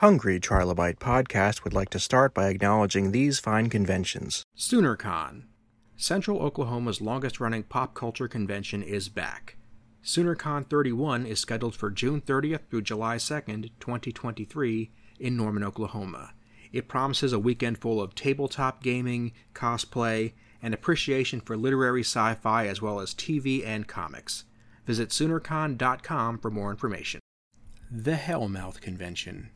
Hungry Trilobite Podcast would like to start by acknowledging these fine conventions. SoonerCon. Central Oklahoma's longest running pop culture convention is back. SoonerCon 31 is scheduled for June 30th through July 2nd, 2023, in Norman, Oklahoma. It promises a weekend full of tabletop gaming, cosplay, and appreciation for literary sci fi as well as TV and comics. Visit SoonerCon.com for more information. The Hellmouth Convention.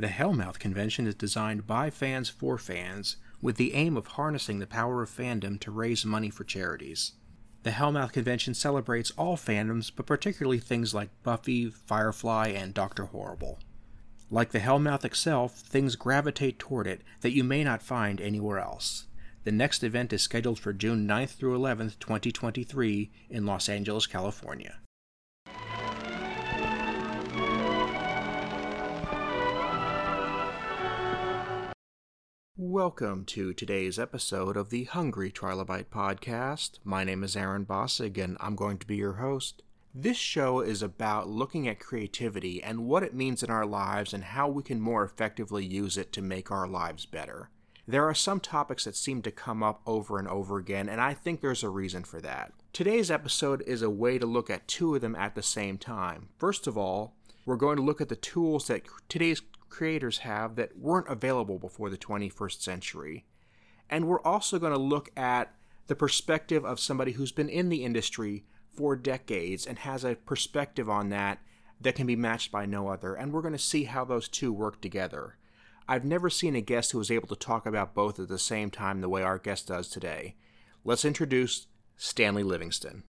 The Hellmouth Convention is designed by fans for fans, with the aim of harnessing the power of fandom to raise money for charities. The Hellmouth Convention celebrates all fandoms, but particularly things like Buffy, Firefly, and Doctor Horrible. Like the Hellmouth itself, things gravitate toward it that you may not find anywhere else. The next event is scheduled for June 9th through 11th, 2023, in Los Angeles, California. Welcome to today's episode of the Hungry Trilobite Podcast. My name is Aaron Bossig, and I'm going to be your host. This show is about looking at creativity and what it means in our lives and how we can more effectively use it to make our lives better. There are some topics that seem to come up over and over again, and I think there's a reason for that. Today's episode is a way to look at two of them at the same time. First of all, we're going to look at the tools that today's creators have that weren't available before the 21st century. And we're also going to look at the perspective of somebody who's been in the industry for decades and has a perspective on that that can be matched by no other. And we're going to see how those two work together. I've never seen a guest who was able to talk about both at the same time the way our guest does today. Let's introduce Stanley Livingston.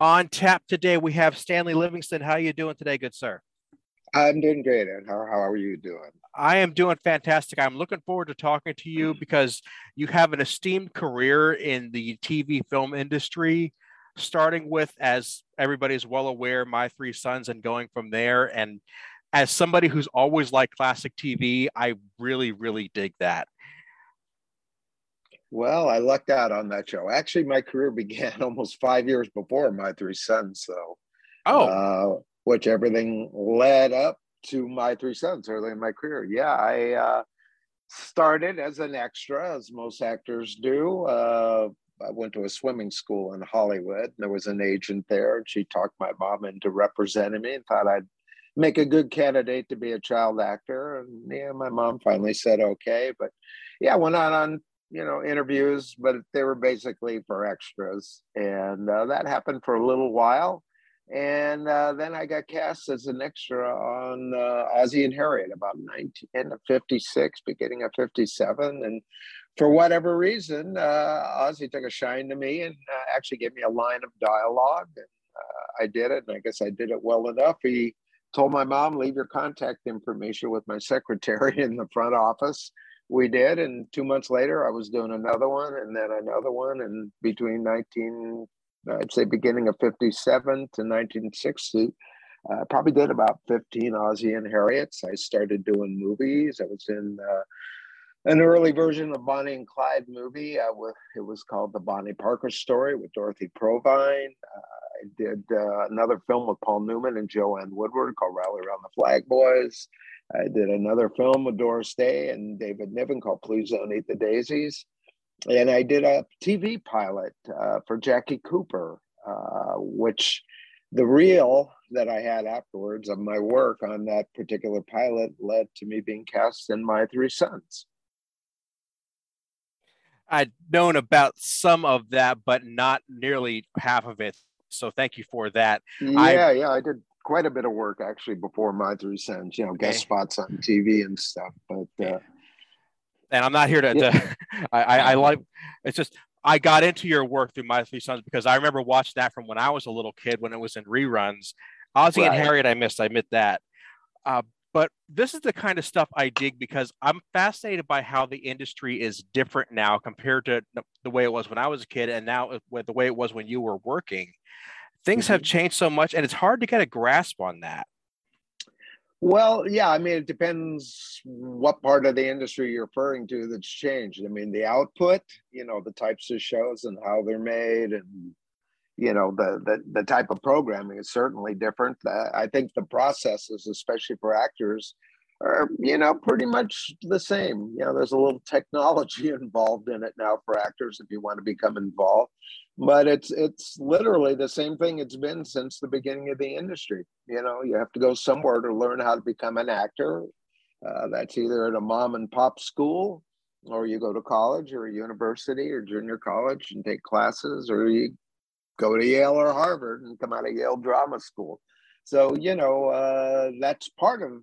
On tap today, we have Stanley Livingston. How are you doing today, good sir? I'm doing great. And how, how are you doing? I am doing fantastic. I'm looking forward to talking to you because you have an esteemed career in the TV film industry, starting with, as everybody's well aware, My Three Sons and going from there. And as somebody who's always liked classic TV, I really, really dig that. Well, I lucked out on that show. Actually, my career began almost five years before My Three Sons. So, oh, uh, which everything led up to my three sons early in my career. Yeah, I uh, started as an extra, as most actors do. Uh, I went to a swimming school in Hollywood. and There was an agent there, and she talked my mom into representing me and thought I'd make a good candidate to be a child actor. And yeah, my mom finally said okay. But yeah, went on on you know interviews, but they were basically for extras, and uh, that happened for a little while. And uh, then I got cast as an extra on uh, Ozzie and Harriet about 19, end of 56, beginning of 57. And for whatever reason, uh, Ozzie took a shine to me and uh, actually gave me a line of dialogue. And uh, I did it. And I guess I did it well enough. He told my mom, leave your contact information with my secretary in the front office. We did. And two months later, I was doing another one and then another one. And between 19 I'd say beginning of 57 to 1960. I uh, probably did about 15 Ozzie and Harriets. I started doing movies. I was in uh, an early version of Bonnie and Clyde movie. It was called The Bonnie Parker Story with Dorothy Provine. Uh, I did uh, another film with Paul Newman and Joanne Woodward called Rally Around the Flag Boys. I did another film with Doris Day and David Niven called Please Don't Eat the Daisies and I did a TV pilot uh, for Jackie Cooper, uh, which the reel that I had afterwards of my work on that particular pilot led to me being cast in My Three Sons. I'd known about some of that, but not nearly half of it. So thank you for that. Yeah, I, yeah, I did quite a bit of work actually before My Three Sons. You know, guest spots on TV and stuff. But uh, and I'm not here to. Yeah. to I, I, I like. It's just I got into your work through My Three Sons because I remember watching that from when I was a little kid when it was in reruns. Ozzie right. and Harriet, I missed. I admit that. Uh, but this is the kind of stuff I dig because I'm fascinated by how the industry is different now compared to the way it was when I was a kid, and now with the way it was when you were working. Things mm-hmm. have changed so much, and it's hard to get a grasp on that. Well, yeah, I mean, it depends what part of the industry you're referring to that's changed. I mean, the output, you know, the types of shows and how they're made, and you know, the the, the type of programming is certainly different. Uh, I think the processes, especially for actors, are you know pretty much the same you know there's a little technology involved in it now for actors if you want to become involved but it's it's literally the same thing it's been since the beginning of the industry. You know you have to go somewhere to learn how to become an actor. Uh, that's either at a mom and pop school or you go to college or a university or junior college and take classes or you go to yale or harvard and come out of yale drama school. So you know uh, that's part of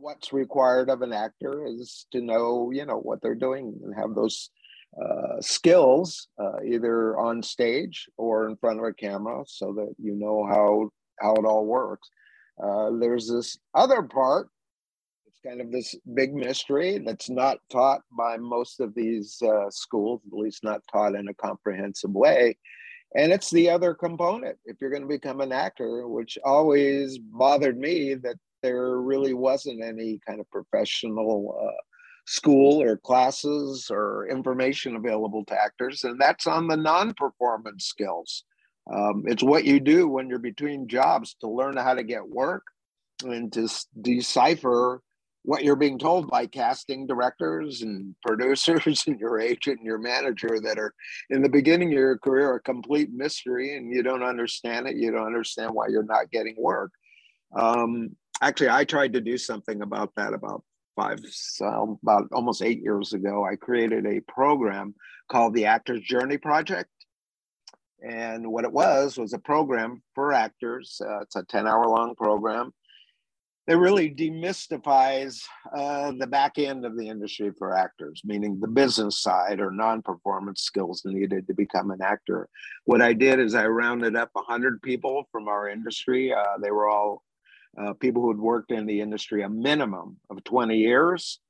what's required of an actor is to know you know what they're doing and have those uh, skills uh, either on stage or in front of a camera so that you know how how it all works. Uh, there's this other part. It's kind of this big mystery that's not taught by most of these uh, schools at least not taught in a comprehensive way. And it's the other component. If you're going to become an actor which always bothered me that there really wasn't any kind of professional uh, school or classes or information available to actors, and that's on the non performance skills. Um, it's what you do when you're between jobs to learn how to get work and to decipher what you're being told by casting directors and producers and your agent and your manager that are in the beginning of your career a complete mystery and you don't understand it you don't understand why you're not getting work um, actually, I tried to do something about that about five, so about almost eight years ago. I created a program called the Actors Journey Project. And what it was was a program for actors. Uh, it's a 10 hour long program that really demystifies uh, the back end of the industry for actors, meaning the business side or non performance skills needed to become an actor. What I did is I rounded up 100 people from our industry. Uh, they were all uh, people who had worked in the industry a minimum of 20 years.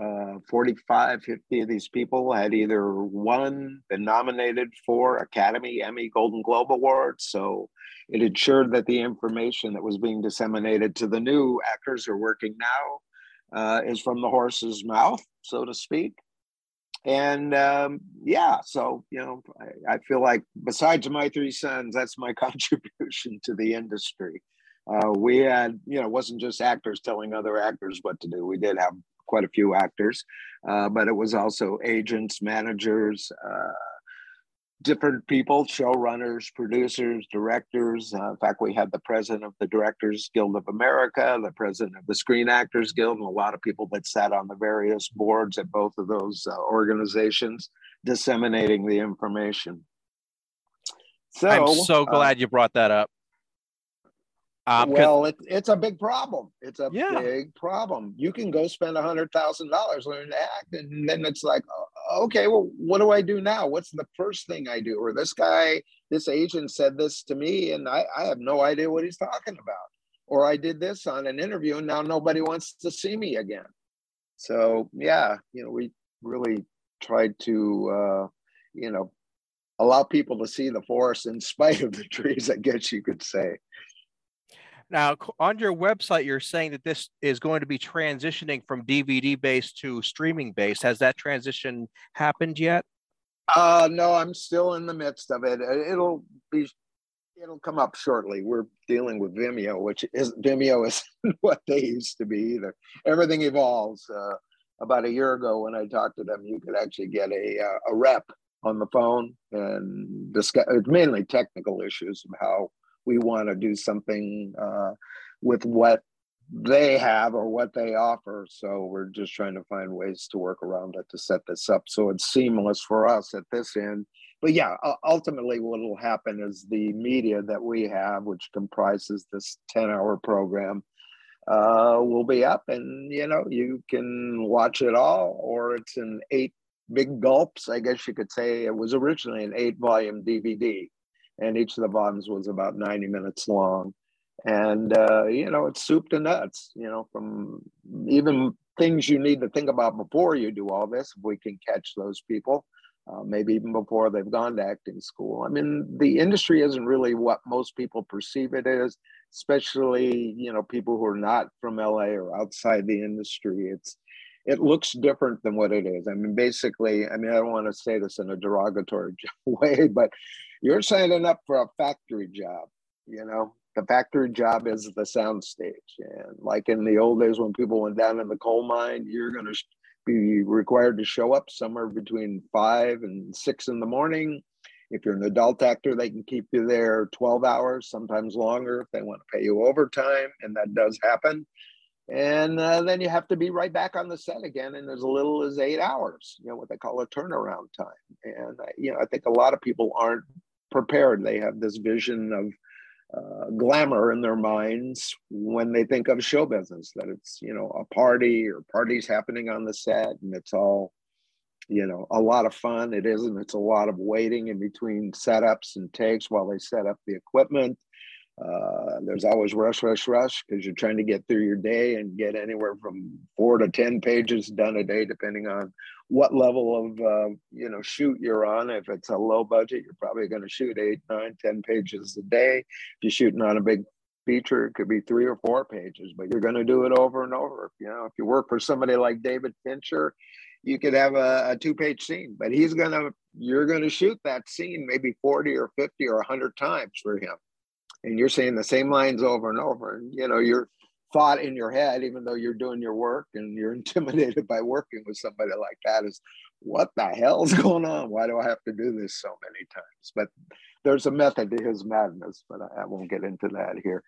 Uh, 45, 50 of these people had either won, been nominated for Academy, Emmy, Golden Globe Awards. So it ensured that the information that was being disseminated to the new actors who are working now uh, is from the horse's mouth, so to speak. And um, yeah, so, you know, I, I feel like besides my three sons, that's my contribution to the industry. Uh, we had, you know, it wasn't just actors telling other actors what to do. We did have quite a few actors, uh, but it was also agents, managers, uh, different people, showrunners, producers, directors. Uh, in fact, we had the president of the Directors Guild of America, the president of the Screen Actors Guild, and a lot of people that sat on the various boards at both of those uh, organizations disseminating the information. So I'm so uh, glad you brought that up um, well, it, it's a big problem. It's a yeah. big problem. You can go spend a hundred thousand dollars learning to act, and then it's like, okay, well, what do I do now? What's the first thing I do? Or this guy, this agent said this to me, and I, I have no idea what he's talking about. Or I did this on an interview, and now nobody wants to see me again. So yeah, you know, we really tried to, uh, you know, allow people to see the forest in spite of the trees. I guess you could say. Now, on your website, you're saying that this is going to be transitioning from DVD based to streaming based. Has that transition happened yet? Uh, no, I'm still in the midst of it. It'll be, it'll come up shortly. We're dealing with Vimeo, which is Vimeo is what they used to be either. Everything evolves. Uh, about a year ago, when I talked to them, you could actually get a uh, a rep on the phone and discuss. It's mainly technical issues of how we want to do something uh, with what they have or what they offer. So we're just trying to find ways to work around it to set this up so it's seamless for us at this end. But yeah, ultimately, what will happen is the media that we have, which comprises this 10 hour program, uh, will be up and you know you can watch it all or it's in eight big gulps i guess you could say it was originally an eight volume dvd and each of the volumes was about 90 minutes long. And, uh, you know, it's soup to nuts, you know, from even things you need to think about before you do all this, if we can catch those people, uh, maybe even before they've gone to acting school. I mean, the industry isn't really what most people perceive it is, especially, you know, people who are not from LA or outside the industry. It's, it looks different than what it is. I mean, basically, I mean, I don't want to say this in a derogatory way, but you're signing up for a factory job, you know, The factory job is the sound stage. And like in the old days when people went down in the coal mine, you're going to be required to show up somewhere between five and six in the morning. If you're an adult actor, they can keep you there 12 hours, sometimes longer if they want to pay you overtime. And that does happen. And uh, then you have to be right back on the set again in as little as eight hours, you know, what they call a turnaround time. And, uh, you know, I think a lot of people aren't prepared. They have this vision of uh, glamour in their minds when they think of show business that it's you know a party or parties happening on the set and it's all you know a lot of fun. It isn't. It's a lot of waiting in between setups and takes while they set up the equipment uh, there's always rush rush rush because you're trying to get through your day and get anywhere from four to ten pages done a day depending on what level of uh, you know shoot you're on. If it's a low budget, you're probably going to shoot eight, nine, ten pages a day. If you're shooting on a big feature, it could be three or four pages, but you're going to do it over and over. You know, if you work for somebody like David Fincher, you could have a, a two-page scene, but he's going to you're going to shoot that scene maybe 40 or 50 or 100 times for him and you're saying the same lines over and over and you know you're thought in your head, even though you're doing your work and you're intimidated by working with somebody like that, is what the hell's going on? Why do I have to do this so many times? But there's a method to his madness, but I, I won't get into that here.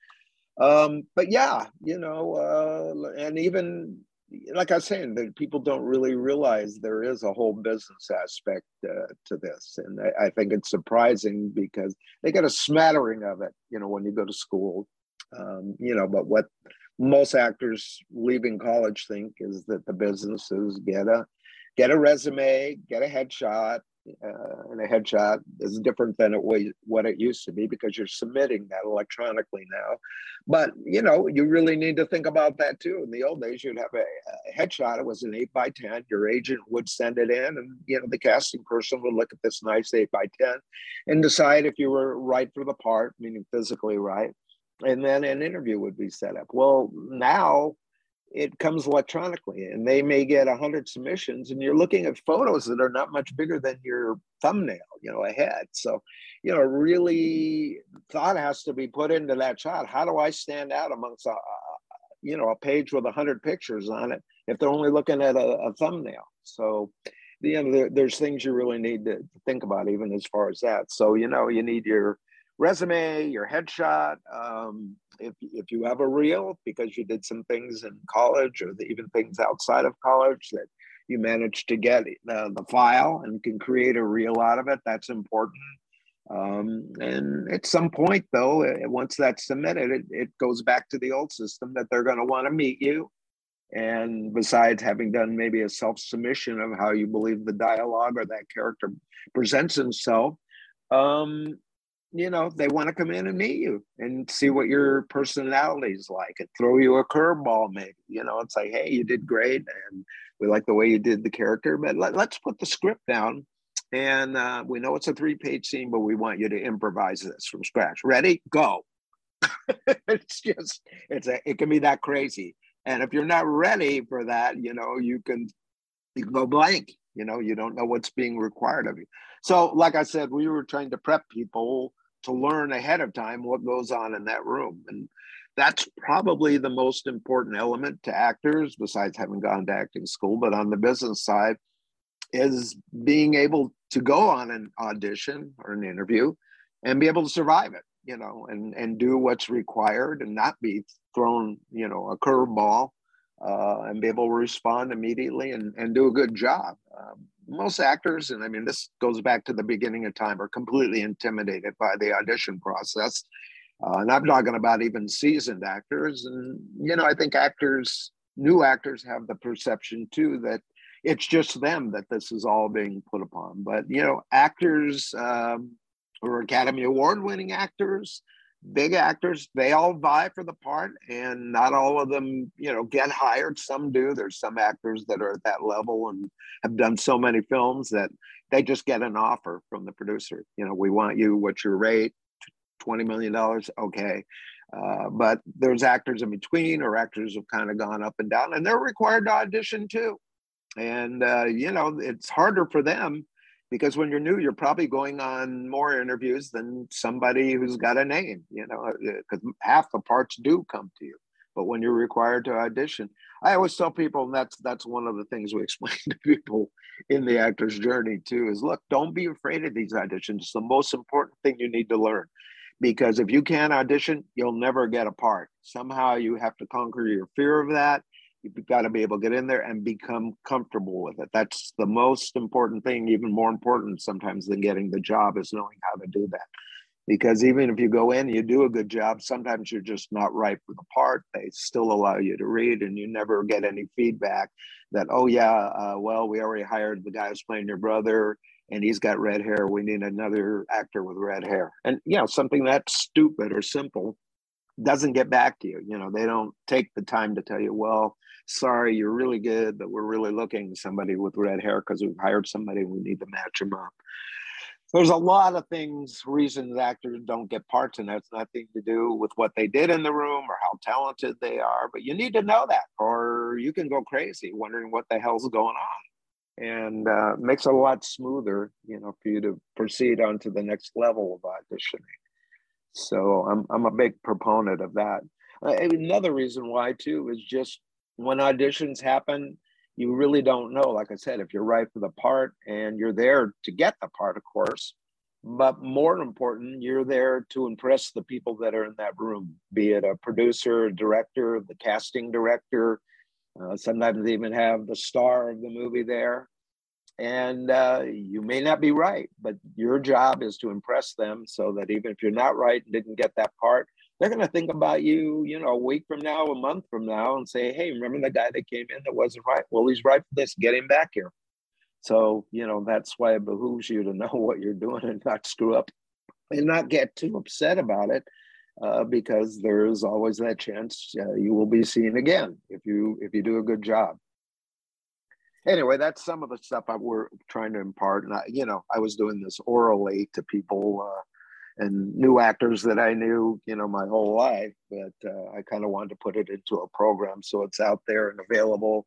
Um, but yeah, you know, uh, and even like I was saying, that people don't really realize there is a whole business aspect uh, to this, and I, I, think it's surprising because they get a smattering of it, you know, when you go to school, um, you know. But what most actors leaving college think is that the business is get a get a resume, get a headshot, uh, and a headshot is different than it was what it used to be because you're submitting that electronically now. But you know, you really need to think about that too. In the old days, you'd have a, a headshot. It was an eight by ten. Your agent would send it in, and you know, the casting person would look at this nice eight by ten and decide if you were right for the part, meaning physically right and then an interview would be set up. Well, now it comes electronically and they may get 100 submissions and you're looking at photos that are not much bigger than your thumbnail you know ahead so you know really thought has to be put into that shot. How do i stand out amongst a, you know a page with 100 pictures on it if they're only looking at a, a thumbnail? So you know there, there's things you really need to think about even as far as that. So you know you need your resume, your headshot. Um, if, if you have a reel because you did some things in college or the, even things outside of college that you managed to get uh, the file and can create a reel out of it, that's important. Um, and at some point, though, once that's submitted, it, it goes back to the old system that they're going to want to meet you. And besides having done maybe a self submission of how you believe the dialogue or that character presents himself, um, you know, they want to come in and meet you and see what your personality is like and throw you a curveball, maybe. You know, and say hey, you did great and we like the way you did the character, but let, us put the script down. And uh, we know it's a three page scene, but we want you to improvise this from scratch. Ready? Go. it's just, it's a, it can be that crazy. And if you're not ready for that, you know, you can, you can go blank. You know, you don't know what's being required of you. So, like I said, we were trying to prep people to learn ahead of time what goes on in that room. And that's probably the most important element to actors, besides having gone to acting school. But on the business side, is being able to go on an audition or an interview and be able to survive it, you know, and and do what's required and not be thrown, you know, a curveball uh, and be able to respond immediately and, and do a good job. Um, most actors, and I mean, this goes back to the beginning of time, are completely intimidated by the audition process. Uh, and I'm talking about even seasoned actors. And, you know, I think actors, new actors have the perception too that it's just them that this is all being put upon. But, you know, actors um, or Academy Award winning actors, big actors they all vie for the part and not all of them you know get hired. Some do. There's some actors that are at that level and have done so many films that they just get an offer from the producer. You know we want you. What's your rate? 20 million dollars. Okay. Uh, but there's actors in between or actors have kind of gone up and down and they're required to audition too. And uh, you know it's harder for them because when you're new, you're probably going on more interviews than somebody who's got a name, you know, because uh, half the parts do come to you. But when you're required to audition, I always tell people, and that's that's one of the things we explain to people in the actor's journey too, is look, don't be afraid of these auditions. It's the most important thing you need to learn. Because if you can't audition, you'll never get a part. Somehow you have to conquer your fear of that You've got to be able to get in there and become comfortable with it. That's the most important thing, even more important sometimes than getting the job, is knowing how to do that. Because even if you go in, you do a good job, sometimes you're just not right for the part. They still allow you to read, and you never get any feedback that, oh, yeah, uh, well, we already hired the guy who's playing your brother and he's got red hair. We need another actor with red hair. And, you know, something that stupid or simple doesn't get back to you. You know, they don't take the time to tell you, well, sorry, you're really good, but we're really looking somebody with red hair because we've hired somebody. We need to match them up. There's a lot of things, reasons actors don't get parts, and that's nothing to do with what they did in the room or how talented they are. But you need to know that, or you can go crazy wondering what the hell's going on. And uh, makes it a lot smoother, you know, for you to proceed on to the next level of auditioning. So I'm I'm a big proponent of that. Uh, another reason why too is just when auditions happen, you really don't know. Like I said, if you're right for the part and you're there to get the part, of course, but more important, you're there to impress the people that are in that room, be it a producer, a director, the casting director. Uh, sometimes they even have the star of the movie there. And uh, you may not be right, but your job is to impress them so that even if you're not right and didn't get that part, they're going to think about you, you know, a week from now, a month from now, and say, hey, remember the guy that came in that wasn't right? Well, he's right for this. Get him back here. So, you know, that's why it behooves you to know what you're doing and not screw up and not get too upset about it. Uh, because there is always that chance uh, you will be seen again if you if you do a good job. Anyway, that's some of the stuff I were trying to impart, and I, you know, I was doing this orally to people uh, and new actors that I knew, you know, my whole life. But uh, I kind of wanted to put it into a program so it's out there and available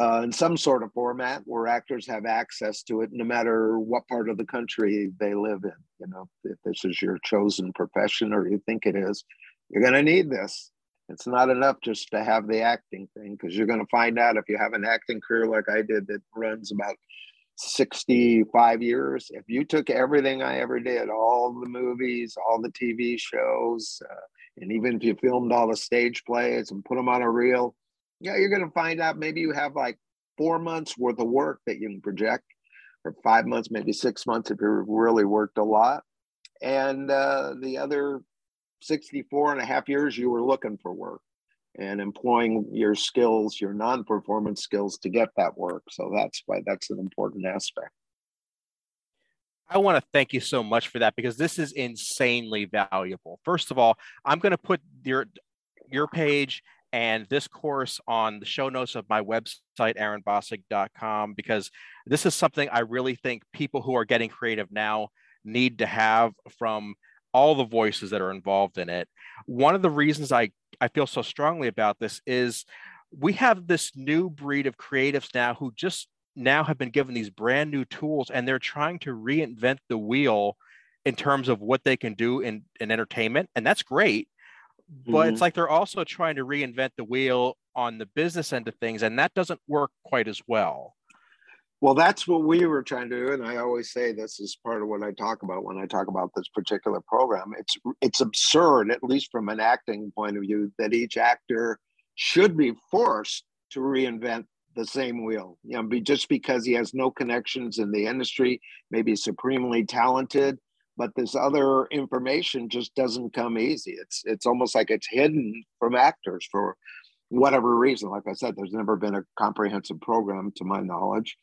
uh, in some sort of format where actors have access to it, no matter what part of the country they live in. You know, if this is your chosen profession or you think it is, you're going to need this. It's not enough just to have the acting thing because you're going to find out if you have an acting career like I did that runs about 65 years, if you took everything I ever did, all the movies, all the TV shows, uh, and even if you filmed all the stage plays and put them on a reel, yeah, you're going to find out maybe you have like four months worth of work that you can project, or five months, maybe six months if you really worked a lot. And uh, the other 64 and a half years, you were looking for work and employing your skills, your non-performance skills to get that work. So that's why that's an important aspect. I want to thank you so much for that because this is insanely valuable. First of all, I'm going to put your your page and this course on the show notes of my website, aaronbossig.com, because this is something I really think people who are getting creative now need to have from all the voices that are involved in it. One of the reasons I I feel so strongly about this is we have this new breed of creatives now who just now have been given these brand new tools and they're trying to reinvent the wheel in terms of what they can do in, in entertainment. And that's great. But mm-hmm. it's like they're also trying to reinvent the wheel on the business end of things. And that doesn't work quite as well. Well, that's what we were trying to do, and I always say this is part of what I talk about when I talk about this particular program. It's it's absurd, at least from an acting point of view, that each actor should be forced to reinvent the same wheel. You know, be, just because he has no connections in the industry, maybe supremely talented, but this other information just doesn't come easy. It's it's almost like it's hidden from actors for whatever reason. Like I said, there's never been a comprehensive program to my knowledge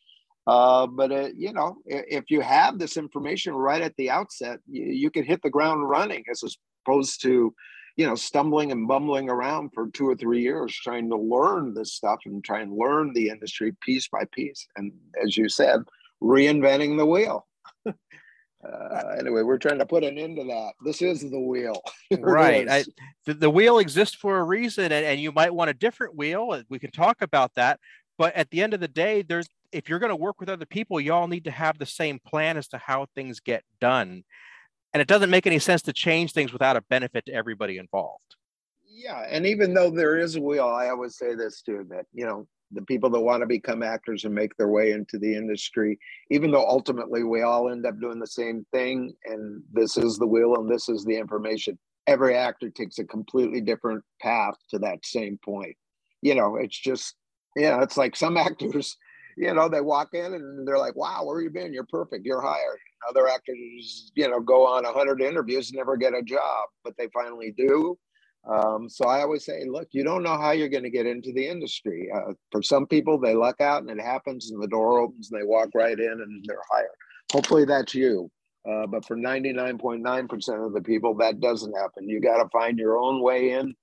uh, but uh, you know, if you have this information right at the outset, you, you can hit the ground running as opposed to, you know, stumbling and bumbling around for two or three years trying to learn this stuff and try and learn the industry piece by piece. And as you said, reinventing the wheel. Uh, anyway, we're trying to put an end to that. This is the wheel. right. I, the, the, wheel exists for a reason, and, and you might want a different wheel. We can talk about that. But at the end of the day, there's if you're going to work with other people, you all need to have the same plan as to how things get done. And it doesn't make any sense to change things without a benefit to everybody involved. Yeah. And even though there is a wheel, I always say this too that, you know, the people that want to become actors and make their way into the industry, even though ultimately we all end up doing the same thing, and this is the wheel and this is the information, every actor takes a completely different path to that same point. You know, it's just, yeah, it's like some actors, you know, they walk in and they're like, wow, where you been? You're perfect. You're hired. Other actors, you know, go on 100 interviews and never get a job, but they finally do. Um, so I always say, look, you don't know how you're going to get into the industry. Uh, for some people, they luck out and it happens, and the door opens and they walk right in and they're hired. Hopefully, that's you. Uh, but for 99.9% of the people, that doesn't happen. You got to find your own way in,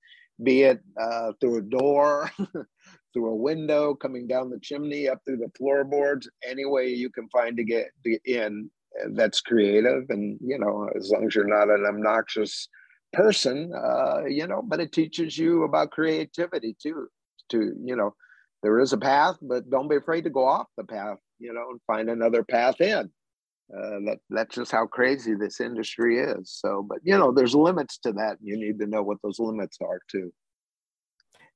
be it uh, through a door, through a window, coming down the chimney, up through the floorboards, any way you can find to get in that's creative. And, you know, as long as you're not an obnoxious person, uh, you know, but it teaches you about creativity too. To, you know, there is a path, but don't be afraid to go off the path, you know, and find another path in. Uh, that that's just how crazy this industry is. So, but you know, there's limits to that. You need to know what those limits are too.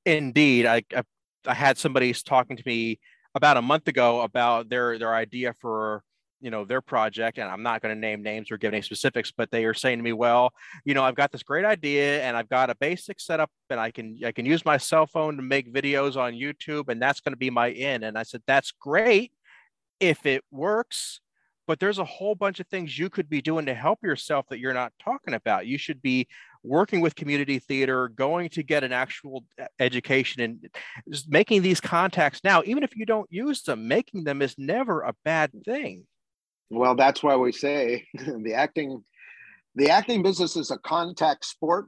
Indeed, I I, I had somebody talking to me about a month ago about their their idea for you know their project and i'm not going to name names or give any specifics but they are saying to me well you know i've got this great idea and i've got a basic setup and i can i can use my cell phone to make videos on youtube and that's going to be my in. And i said that's great if it works but there's a whole bunch of things you could be doing to help yourself that you're not talking about. You should be working with community theater going to get an actual uh, education and making these contacts now even if you don't use them making them is never a bad thing well, that's why we say the acting the acting business is a contact sport.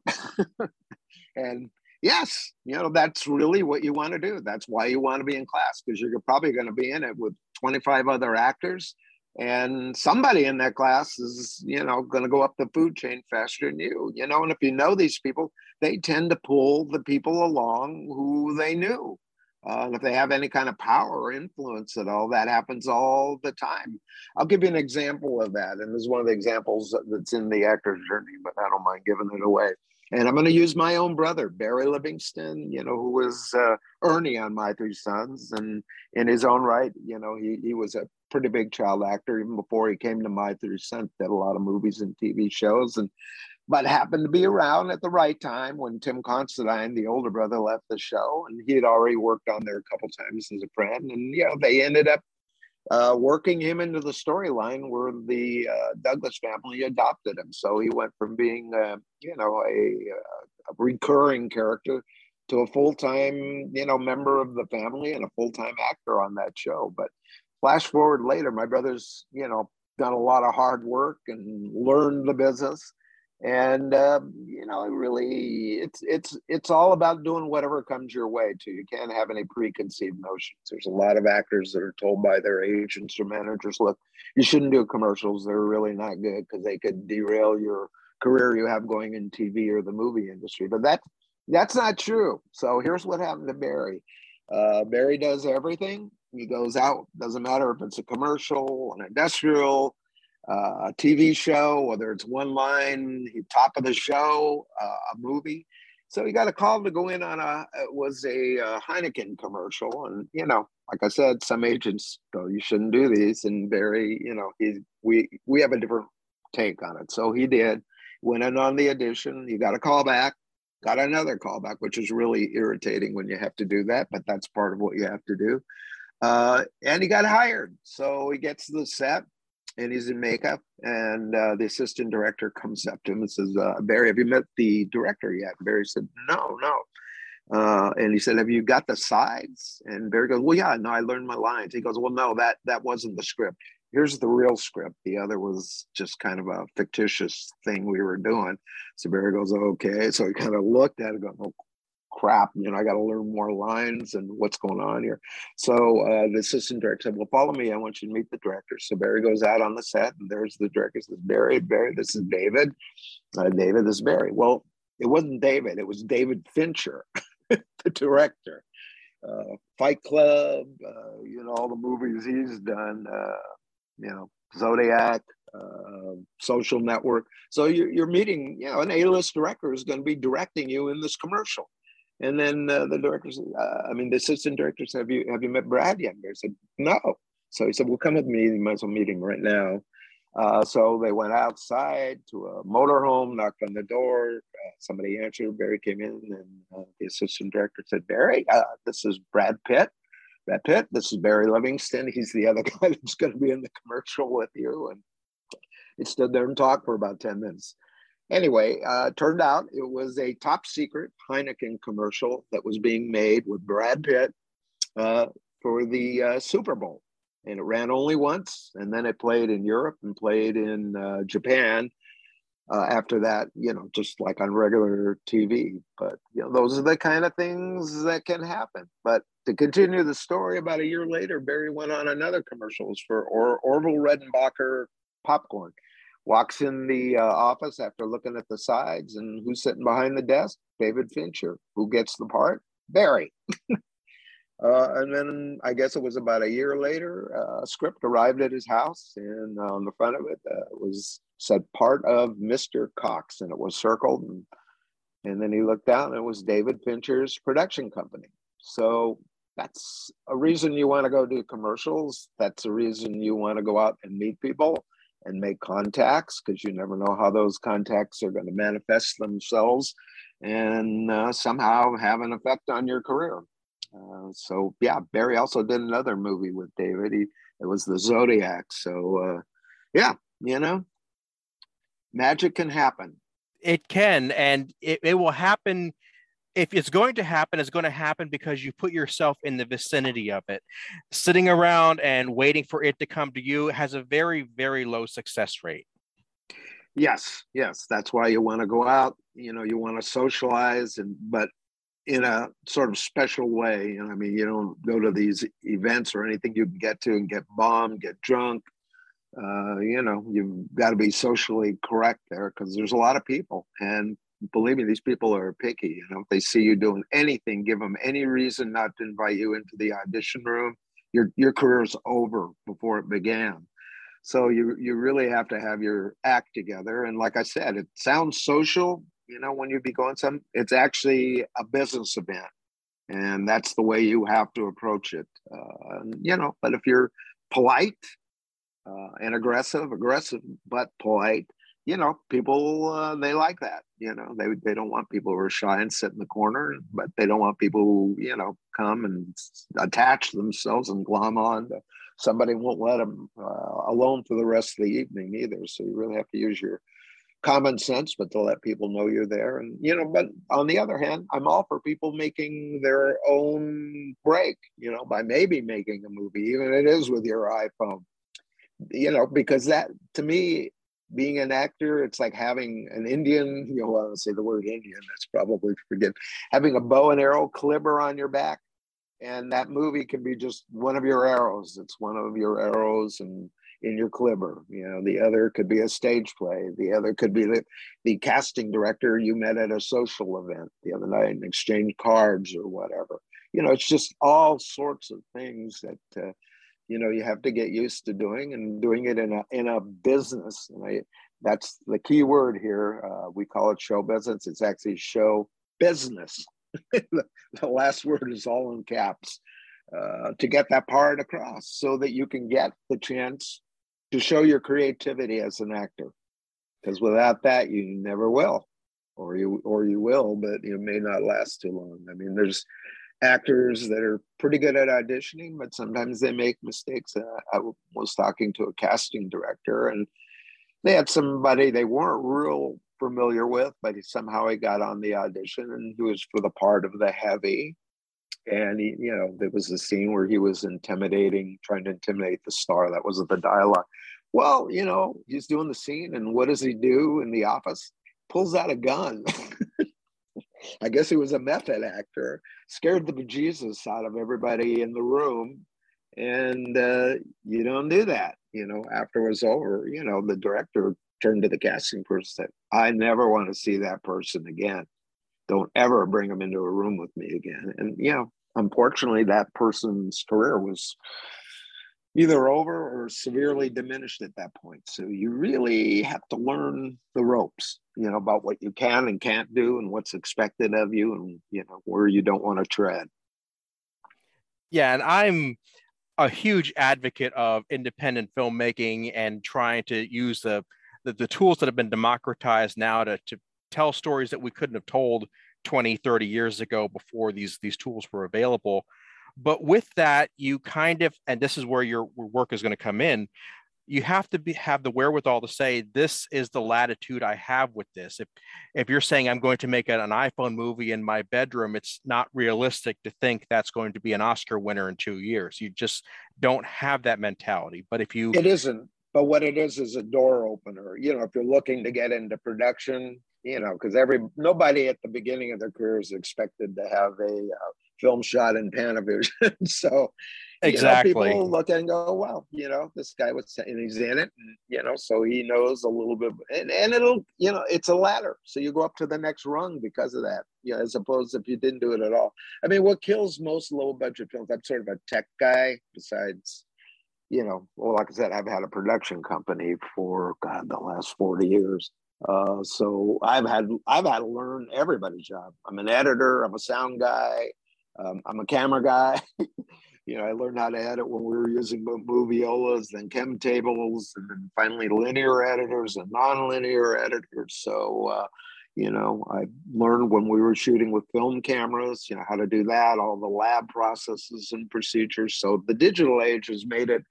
and yes, you know, that's really what you want to do. That's why you want to be in class because you're probably going to be in it with 25 other actors and somebody in that class is you know going to go up the food chain faster than you you know and if you know these people they tend to pull the people along who they knew uh, and if they have any kind of power or influence at all, that happens all the time. I'll give you an example of that. And this is one of the examples that's in the actor's journey, but I don't mind giving it away. And I'm going to use my own brother, Barry Livingston, you know, who was uh, Ernie on My Three Sons. And in his own right, you know, he, he was a pretty big child actor even before he came to My Three Sons, did a lot of movies and TV shows. And but happened to be around at the right time when Tim Considine, the older brother, left the show, and he had already worked on there a couple times as a friend, and you know they ended up uh, working him into the storyline where the uh, Douglas family adopted him. So he went from being, uh, you know, a, a, recurring character to a full time, you know, member of the family and a full time actor on that show. But flash forward later, my brother's, you know, done a lot of hard work and learned the business. And um, you know really it's it's it's all about doing whatever comes your way too. You can't have any preconceived notions. There's a lot of actors that are told by their agents or managers look you shouldn't do commercials. They're really not good because they could derail your career you have going in tv or the movie industry. But that that's not true. So here's what happened to barry. Uh, barry does everything he goes out doesn't matter if it's a commercial an industrial uh, a TV show, whether it's one line, top of the show, uh, a movie. So he got a call to go in on a it was a, a, Heineken commercial, and you know, like I said, some agents go, "You shouldn't do these," and Barry, you know, he we we have a different take on it. So he did. Went in on the audition. He got a call back. Got another call back, which is really irritating when you have to do that, but that's part of what you have to do. Uh, and he got hired. So he gets to the set and he's in makeup. And uh, the assistant director comes up to him and says, uh, Barry, have you met the director yet? And Barry said, No, no. Uh, and he said, Have you got the sides? And Barry goes, Well, yeah, no, I learned my lines. He goes, Well, no, that that wasn't the script. Here's the real script. The other was just kind of a fictitious thing we were doing. So Barry goes, Okay. So he kind of looked at it, going, oh, crap, you know, I got to learn more lines and what's going on here. So uh, the assistant director said, well, follow me. I want you to meet the director. So Barry goes out on the set and there's the director says, Barry, Barry, this is David. Uh, David, this is Barry. Well, it wasn't David. It was David Fincher, the director. uh, Fight Club, uh, you know, all the movies he's done, uh, you know, Zodiac, uh, Social Network. So you're, you're meeting, you know, an A-list director is going to be directing you in this commercial. And then uh, the directors, uh, I mean, the assistant directors, have you have you met Brad yet? They said no. So he said, "Well, come with me. You might as well meet him right now." Uh, so they went outside to a motorhome, knocked on the door. Uh, somebody answered. Barry came in, and uh, the assistant director said, "Barry, uh, this is Brad Pitt. Brad Pitt. This is Barry Livingston. He's the other guy that's going to be in the commercial with you." And he stood there and talked for about ten minutes. Anyway, uh, turned out it was a top secret Heineken commercial that was being made with Brad Pitt uh, for the uh, Super Bowl. And it ran only once, and then it played in Europe and played in uh, Japan. Uh, after that, you know, just like on regular TV. But you know, those are the kind of things that can happen. But to continue the story, about a year later, Barry went on another commercials for or- Orville Redenbacher popcorn walks in the uh, office after looking at the sides and who's sitting behind the desk? David fincher. Who gets the part? Barry. Uh, and then i guess it was about a year later uh, a script arrived at his house and on the front of it uh, was said part of mr cox and it was circled and, and then he looked down and it was david fincher's production company. So that's a reason you want to go do commercials. That's a reason you want to go out and meet people and make contacts because you never know how those contacts are going to manifest themselves and uh, somehow have an effect on your career. Uh, so yeah, Barry also did another movie with David. He, it was the Zodiac. So uh, yeah, you know, magic can happen. It can, and it, it will happen if it's going to happen, it's going to happen because you put yourself in the vicinity of it. Sitting around and waiting for it to come to you has a very, very low success rate. Yes, yes, that's why you want to go out. You know, you want to socialize, and but in a sort of special way. And I mean, you don't go to these events or anything you can get to and get bombed, get drunk. Uh, you know, you've got to be socially correct there because there's a lot of people, and believe me, these people are picky. You know, if they see you doing anything, give them any reason not to invite you into the audition room. Your your career's over before it began. So you you really have to have your act together. And like I said, it sounds social. You know, when you be going some, it's actually a business event, and that's the way you have to approach it. Uh, you know, but if you're polite uh, and aggressive, aggressive but polite, you know, people uh, they like that. You know, they they don't want people who are shy and sit in the corner, but they don't want people who you know come and attach themselves and glom on. To, somebody won't let them uh, alone for the rest of the evening either. So you really have to use your common sense, but to let people know you're there. And you know, but on the other hand, I'm all for people making their own break. You know, by maybe making a movie, even it is with your iPhone. You know, because that to me being an actor, it's like having an Indian, you know, I don't say the word Indian, that's probably forget, having a bow and arrow clipper on your back. And that movie can be just one of your arrows. It's one of your arrows and in your clipper. You know, the other could be a stage play. The other could be the, the casting director you met at a social event the other night and exchanged cards or whatever. You know, it's just all sorts of things that uh, you know you have to get used to doing and doing it in a in a business and I, that's the key word here. Uh, we call it show business. It's actually show business. The, last word is all in caps. Uh, to get that part across so that you can get the chance to show your creativity as an actor. Because without that you never will. Or you or you will but it may not last too long. I mean there's actors that are pretty good at auditioning, but sometimes they make mistakes. Uh, I was talking to a casting director, and they had somebody they weren't real familiar with, but somehow he got on the audition, and he was for the part of the heavy. And he, you know, there was a scene where he was intimidating, trying to intimidate the star. That was the dialogue. Well, you know, he's doing the scene, and what does he do in the office? Pulls out a gun. I guess he was a method actor, scared the bejesus out of everybody in the room. And uh, you don't do that, you know, after it was over, you know, the director turned to the casting person and said, I never want to see that person again. Don't ever bring him into a room with me again. And, you know, unfortunately, that person's career was either over or severely diminished at that point. So you really have to learn the ropes, you know, about what you can and can't do and what's expected of you and, you know, where you don't want to tread. Yeah. And I'm a huge advocate of independent filmmaking and trying to use the, the, the tools that have been democratized now to, to tell stories that we couldn't have told 20, 30 years ago before these, these tools were available. But with that, you kind of, and this is where your work is going to come in. You have to be, have the wherewithal to say, this is the latitude I have with this. If, if you're saying I'm going to make an, iPhone movie in my bedroom, it's not realistic to think that's going to be an Oscar winner in two years. You just don't have that mentality. But if you, it isn't. But what it is is a door opener. You know, if you're looking to get into production, you know, because every nobody at the beginning of their career is expected to have a uh, film shot in Panavision. so exactly know, people look at and go, well, you know, this guy was and he's in it, and, you know, so he knows a little bit, and, and it'll, you know, it's a ladder. So you go up to the next rung because of that, you know, as opposed to if you didn't do it at all. I mean, what kills most low budget films, I'm sort of a tech guy besides, you know, well, like I said, I've had a production company for God the last 40 years. Uh, so I've had I've had to learn everybody's job. I'm an editor. I'm a sound guy. Um, I'm a camera guy. you know, I learned how to edit when we were using moviolas, then KEM tables, and then finally linear editors and non-linear editors. So, uh, you know, I learned when we were shooting with film cameras, you know, how to do that, all the lab processes and procedures. So the digital age has made it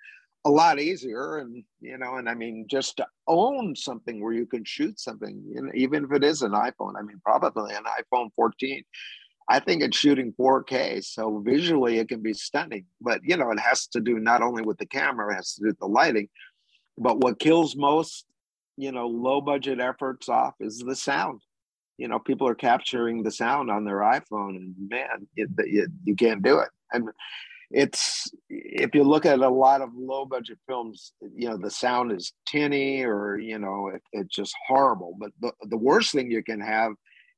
a lot easier and you know and i mean just to own something where you can shoot something you know, even if it is an iphone i mean probably an iphone 14 I think it's shooting 4K, so visually it can be stunning. But you know, it has to do not only with the camera, it has to do with the lighting. But what kills most, you know, low budget efforts off is the sound. You know, people are capturing the sound on their iPhone, and man, it, it, you can't do it. And it's if you look at a lot of low budget films, you know, the sound is tinny or you know, it, it's just horrible. But the, the worst thing you can have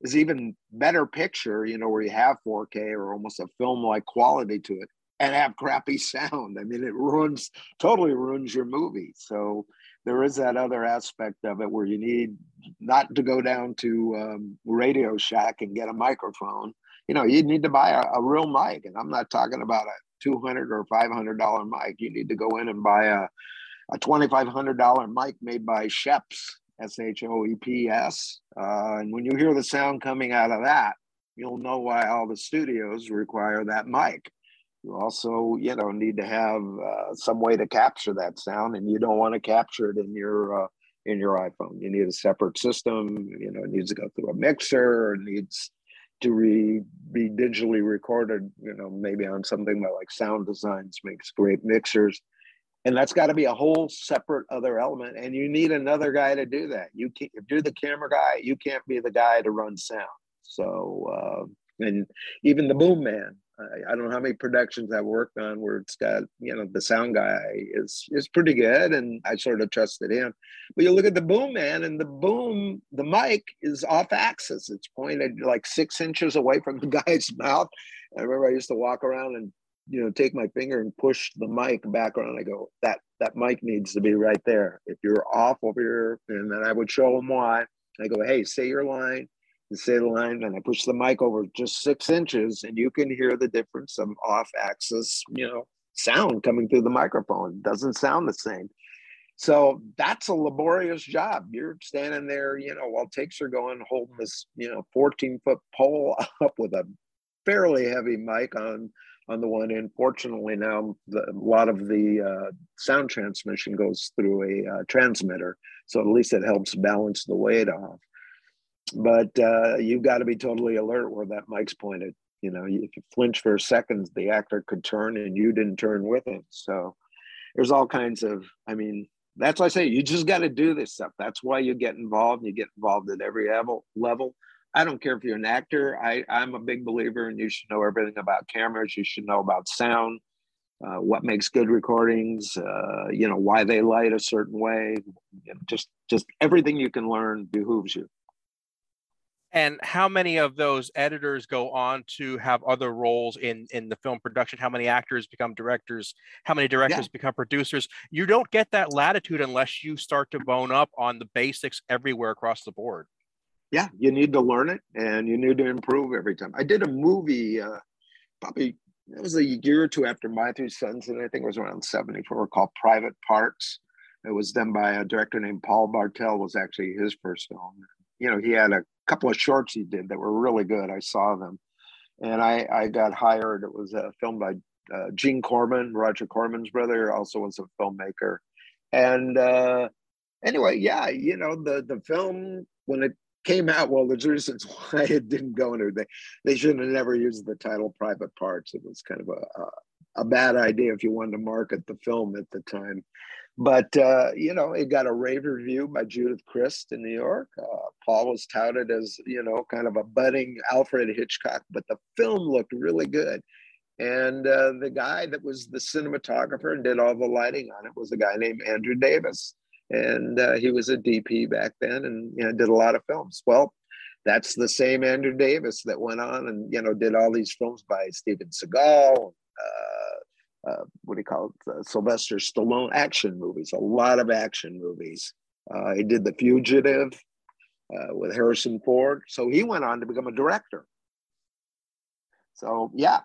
is even better picture, you know, where you have 4K or almost a film like quality to it and have crappy sound. I mean, it ruins, totally ruins your movie. So there is that other aspect of it where you need not to go down to um, Radio Shack and get a microphone. You know, you need to buy a, a real mic. And I'm not talking about a 200 or $500 mic. You need to go in and buy a, a $2,500 mic made by Schoeps S H O E P S. Uh, and when you hear the sound coming out of that, you'll know why all the studios require that mic. You also, you know, need to have uh, some way to capture that sound, and you don't want to capture it in your uh, in your iPhone. You need a separate system. You know, it needs to go through a mixer. It needs to re, be digitally recorded. You know, maybe on something like Sound Designs makes great mixers and that's got to be a whole separate other element and you need another guy to do that. You can't if you're the camera guy you can't be the guy to run sound. So uh, and even the boom man I, I, don't know how many productions I've worked on where it's got you know the sound guy is is pretty good and I sort of trusted him. But you look at the boom man and the boom the mic is off axis. It's pointed like six inches away from the guy's mouth. I remember I used to walk around and you know, take my finger and push the mic back around. I go, that that mic needs to be right there. If you're off over here, and then I would show them why. I go, hey, say your line, and say the line, and I push the mic over just six inches, and you can hear the difference of off-axis, you know, sound coming through the microphone. Doesn't sound the same. So that's a laborious job. You're standing there, you know, while takes are going, holding this, you know, 14 foot pole up with a fairly heavy mic on on the one end. Fortunately, now the, a lot of the uh, sound transmission goes through a uh, transmitter, so at least it helps balance the weight off. But uh, you've got to be totally alert where that mic's pointed. You know, if you flinch for a second, the actor could turn, and you didn't turn with him. So there's all kinds of. I mean, that's why I say you just got to do this stuff. That's why you get involved. You get involved at every level. I don't care if you're an actor. I, I'm a big believer, and you should know everything about cameras. You should know about sound, uh, what makes good recordings. Uh, you know why they light a certain way. You know, just just everything you can learn behooves you. And how many of those editors go on to have other roles in in the film production? How many actors become directors? How many directors yeah. become producers? You don't get that latitude unless you start to bone up on the basics everywhere across the board. Yeah, you need to learn it and you need to improve every time. I did a movie uh, probably it was a year or two after My Three Sons, and I think it was around 74, called Private Parts. It was done by a director named Paul Bartel, was actually his first film. You know, he had a couple of shorts he did that were really good. I saw them. And I, I got hired. It was a film by uh, Gene Corman, Roger Corman's brother, also was a filmmaker. And uh, anyway, yeah, you know, the, the film, when it came out, well, there's reasons why it didn't go into they they should have never used the title private parts. It was kind of a, a, a bad idea if you wanted to market the film at the time. But uh, you know, it got a rave review by Judith Crist in New York. Uh, Paul was touted as you know kind of a budding Alfred Hitchcock, but the film looked really good. And uh, the guy that was the cinematographer and did all the lighting on it was a guy named Andrew Davis and uh, he was a DP back then, and you know did a lot of films. Well, that's the same Andrew Davis that went on and you know did all these films by Steven Seagal. Uh, uh, what do you call it? Uh, Sylvester Stallone action movies, a lot of action movies. Uh, he did The Fugitive uh, with Harrison Ford. So he went on to become a director. So yeah,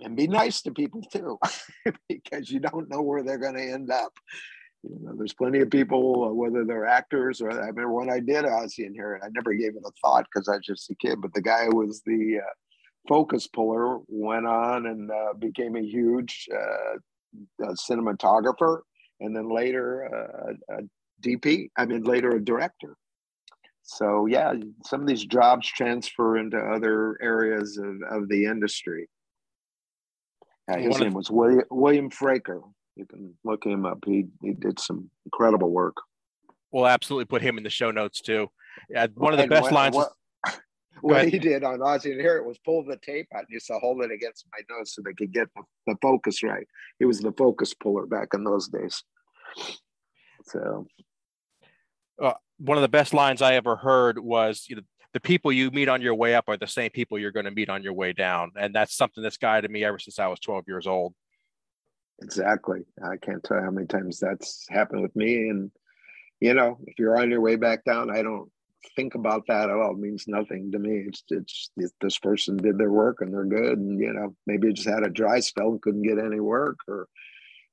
and be nice to people too, because you don't know where they're going to end up you know, there's plenty of people, uh, whether they're actors or I remember when I did Ozzie and Harriet, I never gave it a thought because I was just a kid. But the guy who was the uh, focus puller went on and uh, became a huge uh, cinematographer, and then later uh, a DP. I mean, later a director. So yeah, some of these jobs transfer into other areas of, of the industry. Uh, his name was William, William Fraker. You can look him up. He he did some incredible work. We'll absolutely put him in the show notes too. Yeah, one of the and best what, lines. What, what he did on Ozzie and Harriet was pull the tape out and used to hold it against my nose so they could get the, the focus right. He was the focus puller back in those days. So, uh, one of the best lines I ever heard was, you know, the people you meet on your way up are the same people you're going to meet on your way down, and that's something that's guided me ever since I was 12 years old. Exactly. I can't tell you how many times that's happened with me. And, you know, if you're on your way back down, I don't think about that at all. It means nothing to me. It's, it's, this person did their work and they're good. And, you know, maybe you just had a dry spell and couldn't get any work, or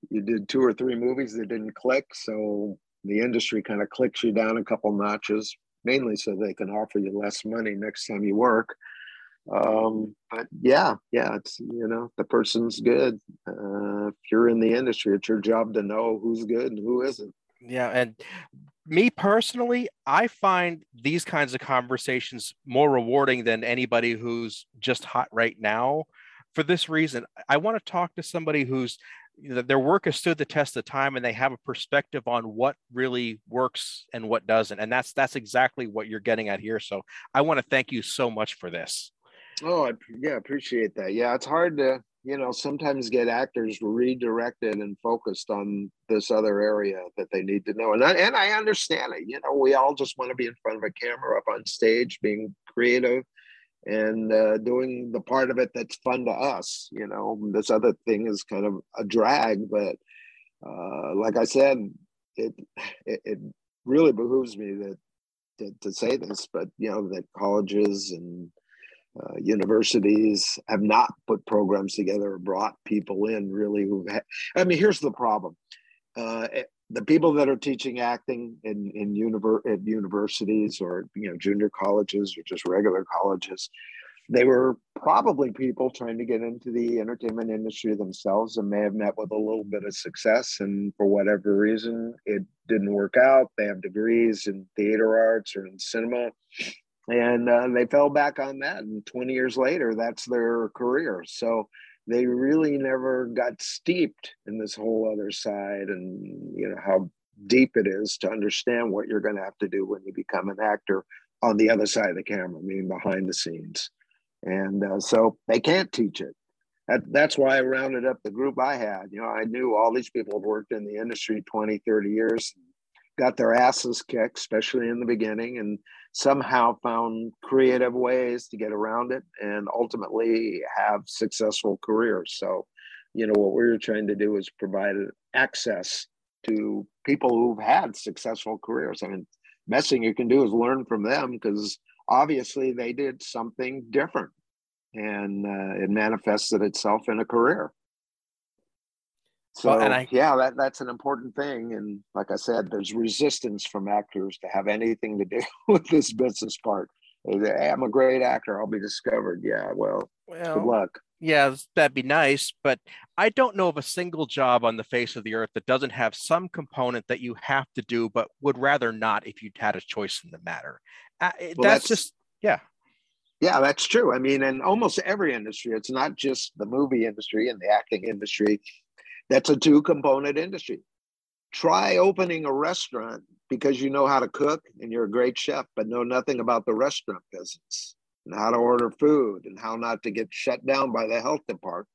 you did two or three movies that didn't click. So the industry kind of clicks you down a couple notches, mainly so they can offer you less money next time you work um, but yeah, yeah, it's you know the person's good. Uh, if you're in the industry, it's your job to know who's good and who isn't. Yeah, and me personally, I find these kinds of conversations more rewarding than anybody who's just hot right now. For this reason, I want to talk to somebody who's their work has stood the test of time and they have a perspective on what really works and what doesn't and that's that's exactly what you're getting at here so i want to thank you so much for this Oh, I, yeah, I appreciate that. Yeah, it's hard to, you know, sometimes get actors redirected and focused on this other area that they need to know. And I, and I understand it. You know, we all just want to be in front of a camera up on stage, being creative and uh, doing the part of it that's fun to us. You know, this other thing is kind of a drag, but uh, like I said, it, it, it really behooves me that to, to say this, but you know that colleges and uh, universities have not put programs together or brought people in really who I mean, here's the problem. Uh, eh, the people that are teaching acting in, in univer- at universities or you know junior colleges or just regular colleges, they were probably people trying to get into the entertainment industry themselves and may have met with a little bit of success and for whatever reason it didn't work out. They have degrees in theater arts or in cinema and uh, they fell back on that and 20 years later that's their career. So they really never got steeped in this whole other side and you know how deep it is to understand what you're going to have to do when you become an actor on the other side of the camera meaning behind the scenes. And uh, so they can't teach it. That, that's why i rounded up the group i had. You know i knew all these people had worked in the industry 20 30 years got their asses kicked, especially in the beginning, and somehow found creative ways to get around it and ultimately have successful careers. So, you know, what we are trying to do is provide access to people who've had successful careers. I mean, best thing you can do is learn from them because obviously they did something different and uh, it manifested itself in a career. So well, and I, yeah, that that's an important thing. And like I said, there's resistance from actors to have anything to do with this business part. I'm a great actor. I'll be discovered. Yeah, well, well good luck. Yeah, that'd be nice, but I don't know of a single job on the face of the earth that doesn't have some component that you have to do, but would rather not if you'd had a choice in the matter. Uh, well, that's, that's just yeah. Yeah, that's true. I mean, in almost every industry, it's not just the movie industry and the acting industry. That's a two component industry. Try opening a restaurant because you know how to cook and you're a great chef, but know nothing about the restaurant business and how to order food and how not to get shut down by the health department.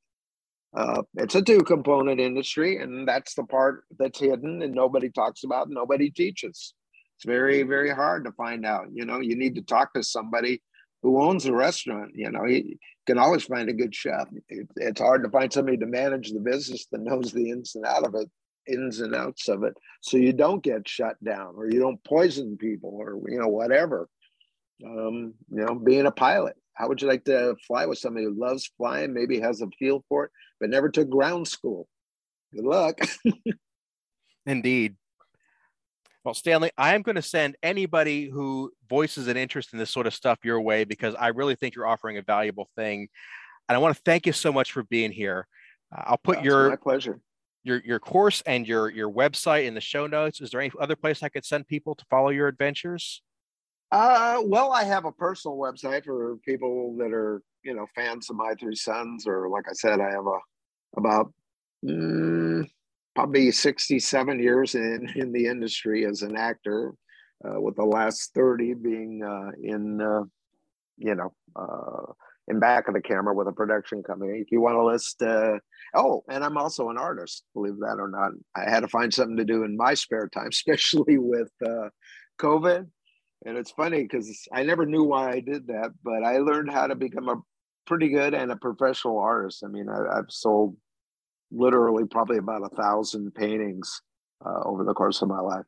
Uh, it's a two component industry, and that's the part that's hidden and nobody talks about, nobody teaches. It's very, very hard to find out. You know, you need to talk to somebody who owns a restaurant. You know, he can always find a good chef. It, it's hard to find somebody to manage the business that knows the ins and out of it, ins and outs of it, so you don't get shut down or you don't poison people or you know whatever. Um, you know, being a pilot. How would you like to fly with somebody who loves flying, maybe has a feel for it, but never took ground school? Good luck. Indeed. Well, Stanley, I am going to send anybody who voices an interest in this sort of stuff your way because I really think you're offering a valuable thing. And I want to thank you so much for being here. Uh, I'll put That's your my pleasure. Your, your course and your your website in the show notes. Is there any other place I could send people to follow your adventures? Uh, well, I have a personal website for people that are you know fans of my three sons, or like I said, I have a about mm, probably 67 years in, in the industry as an actor, uh, with the last 30 being uh, in, uh, you know, uh, in back of the camera with a production company. If you want to list, uh, oh, and I'm also an artist, believe that or not. I had to find something to do in my spare time, especially with uh, COVID. And it's funny because I never knew why I did that, but I learned how to become a pretty good and a professional artist. I mean, I, I've sold literally probably about a thousand paintings uh, over the course of my life.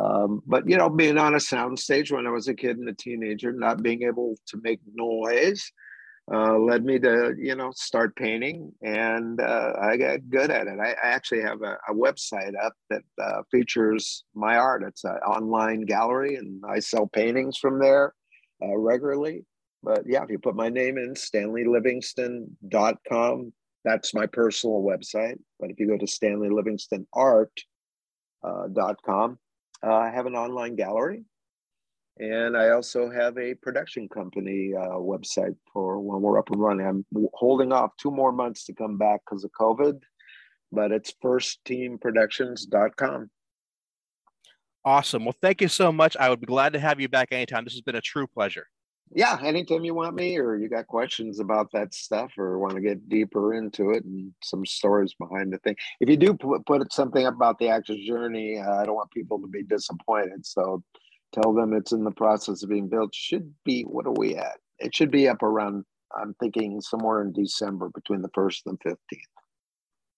Um, but you know, being on a soundstage when I was a kid and a teenager, not being able to make noise, uh, led me to you know start painting, and uh, I got good at it. I, I actually have a, a, website up that uh, features my art. It's an online gallery, and I sell paintings from there uh, regularly. But yeah, if you put my name in, StanleyLivingston.com, that's my personal website. But if you go to stanleylivingstonart.com, uh, uh, I have an online gallery. And I also have a production company uh, website for when we're up and running. I'm holding off two more months to come back because of COVID, but it's firstteamproductions.com. Awesome. Well, thank you so much. I would be glad to have you back anytime. This has been a true pleasure yeah, anytime you want me or you got questions about that stuff or want to get deeper into it and some stories behind the thing. If you do put, put something up about the actor's journey, uh, I don't want people to be disappointed. So tell them it's in the process of being built. Should be, what are we at? It should be up around, I'm thinking somewhere in December between the 1st and 15th.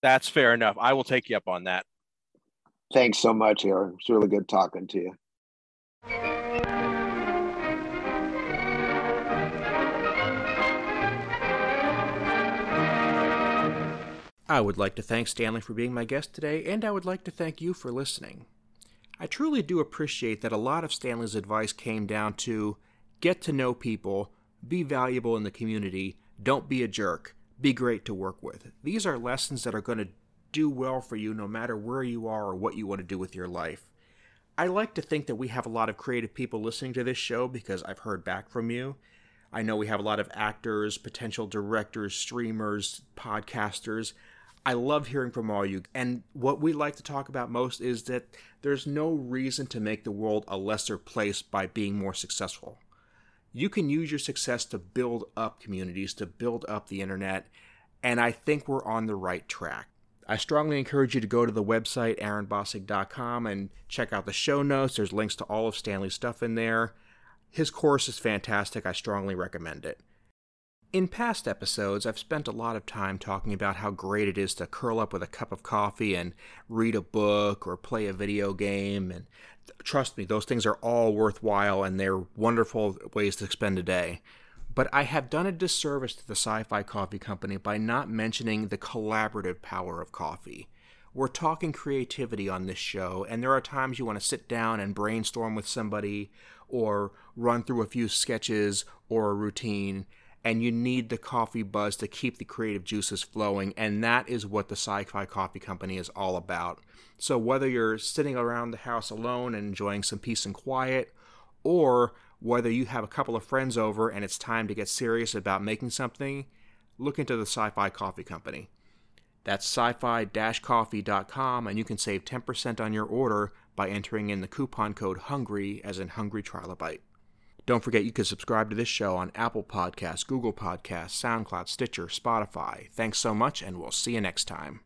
That's fair enough. I will take you up on that. Thanks so much, Aaron. It's really good talking to you. I would like to thank Stanley for being my guest today, and I would like to thank you for listening. I truly do appreciate that a lot of Stanley's advice came down to get to know people, be valuable in the community, don't be a jerk, be great to work with. These are lessons that are going to do well for you no matter where you are or what you want to do with your life. I like to think that we have a lot of creative people listening to this show because I've heard back from you. I know we have a lot of actors, potential directors, streamers, podcasters. I love hearing from all you. And what we like to talk about most is that there's no reason to make the world a lesser place by being more successful. You can use your success to build up communities, to build up the internet, and I think we're on the right track. I strongly encourage you to go to the website aaronbossig.com and check out the show notes. There's links to all of Stanley's stuff in there. His course is fantastic. I strongly recommend it. In past episodes, I've spent a lot of time talking about how great it is to curl up with a cup of coffee and read a book or play a video game. And trust me, those things are all worthwhile and they're wonderful ways to spend a day. But I have done a disservice to the Sci Fi Coffee Company by not mentioning the collaborative power of coffee. We're talking creativity on this show, and there are times you want to sit down and brainstorm with somebody or run through a few sketches or a routine, and you need the coffee buzz to keep the creative juices flowing, and that is what the Sci Fi Coffee Company is all about. So, whether you're sitting around the house alone and enjoying some peace and quiet, or whether you have a couple of friends over and it's time to get serious about making something, look into the Sci Fi Coffee Company. That's sci fi coffee.com, and you can save 10% on your order by entering in the coupon code HUNGRY as in Hungry Trilobite. Don't forget you can subscribe to this show on Apple Podcasts, Google Podcasts, SoundCloud, Stitcher, Spotify. Thanks so much, and we'll see you next time.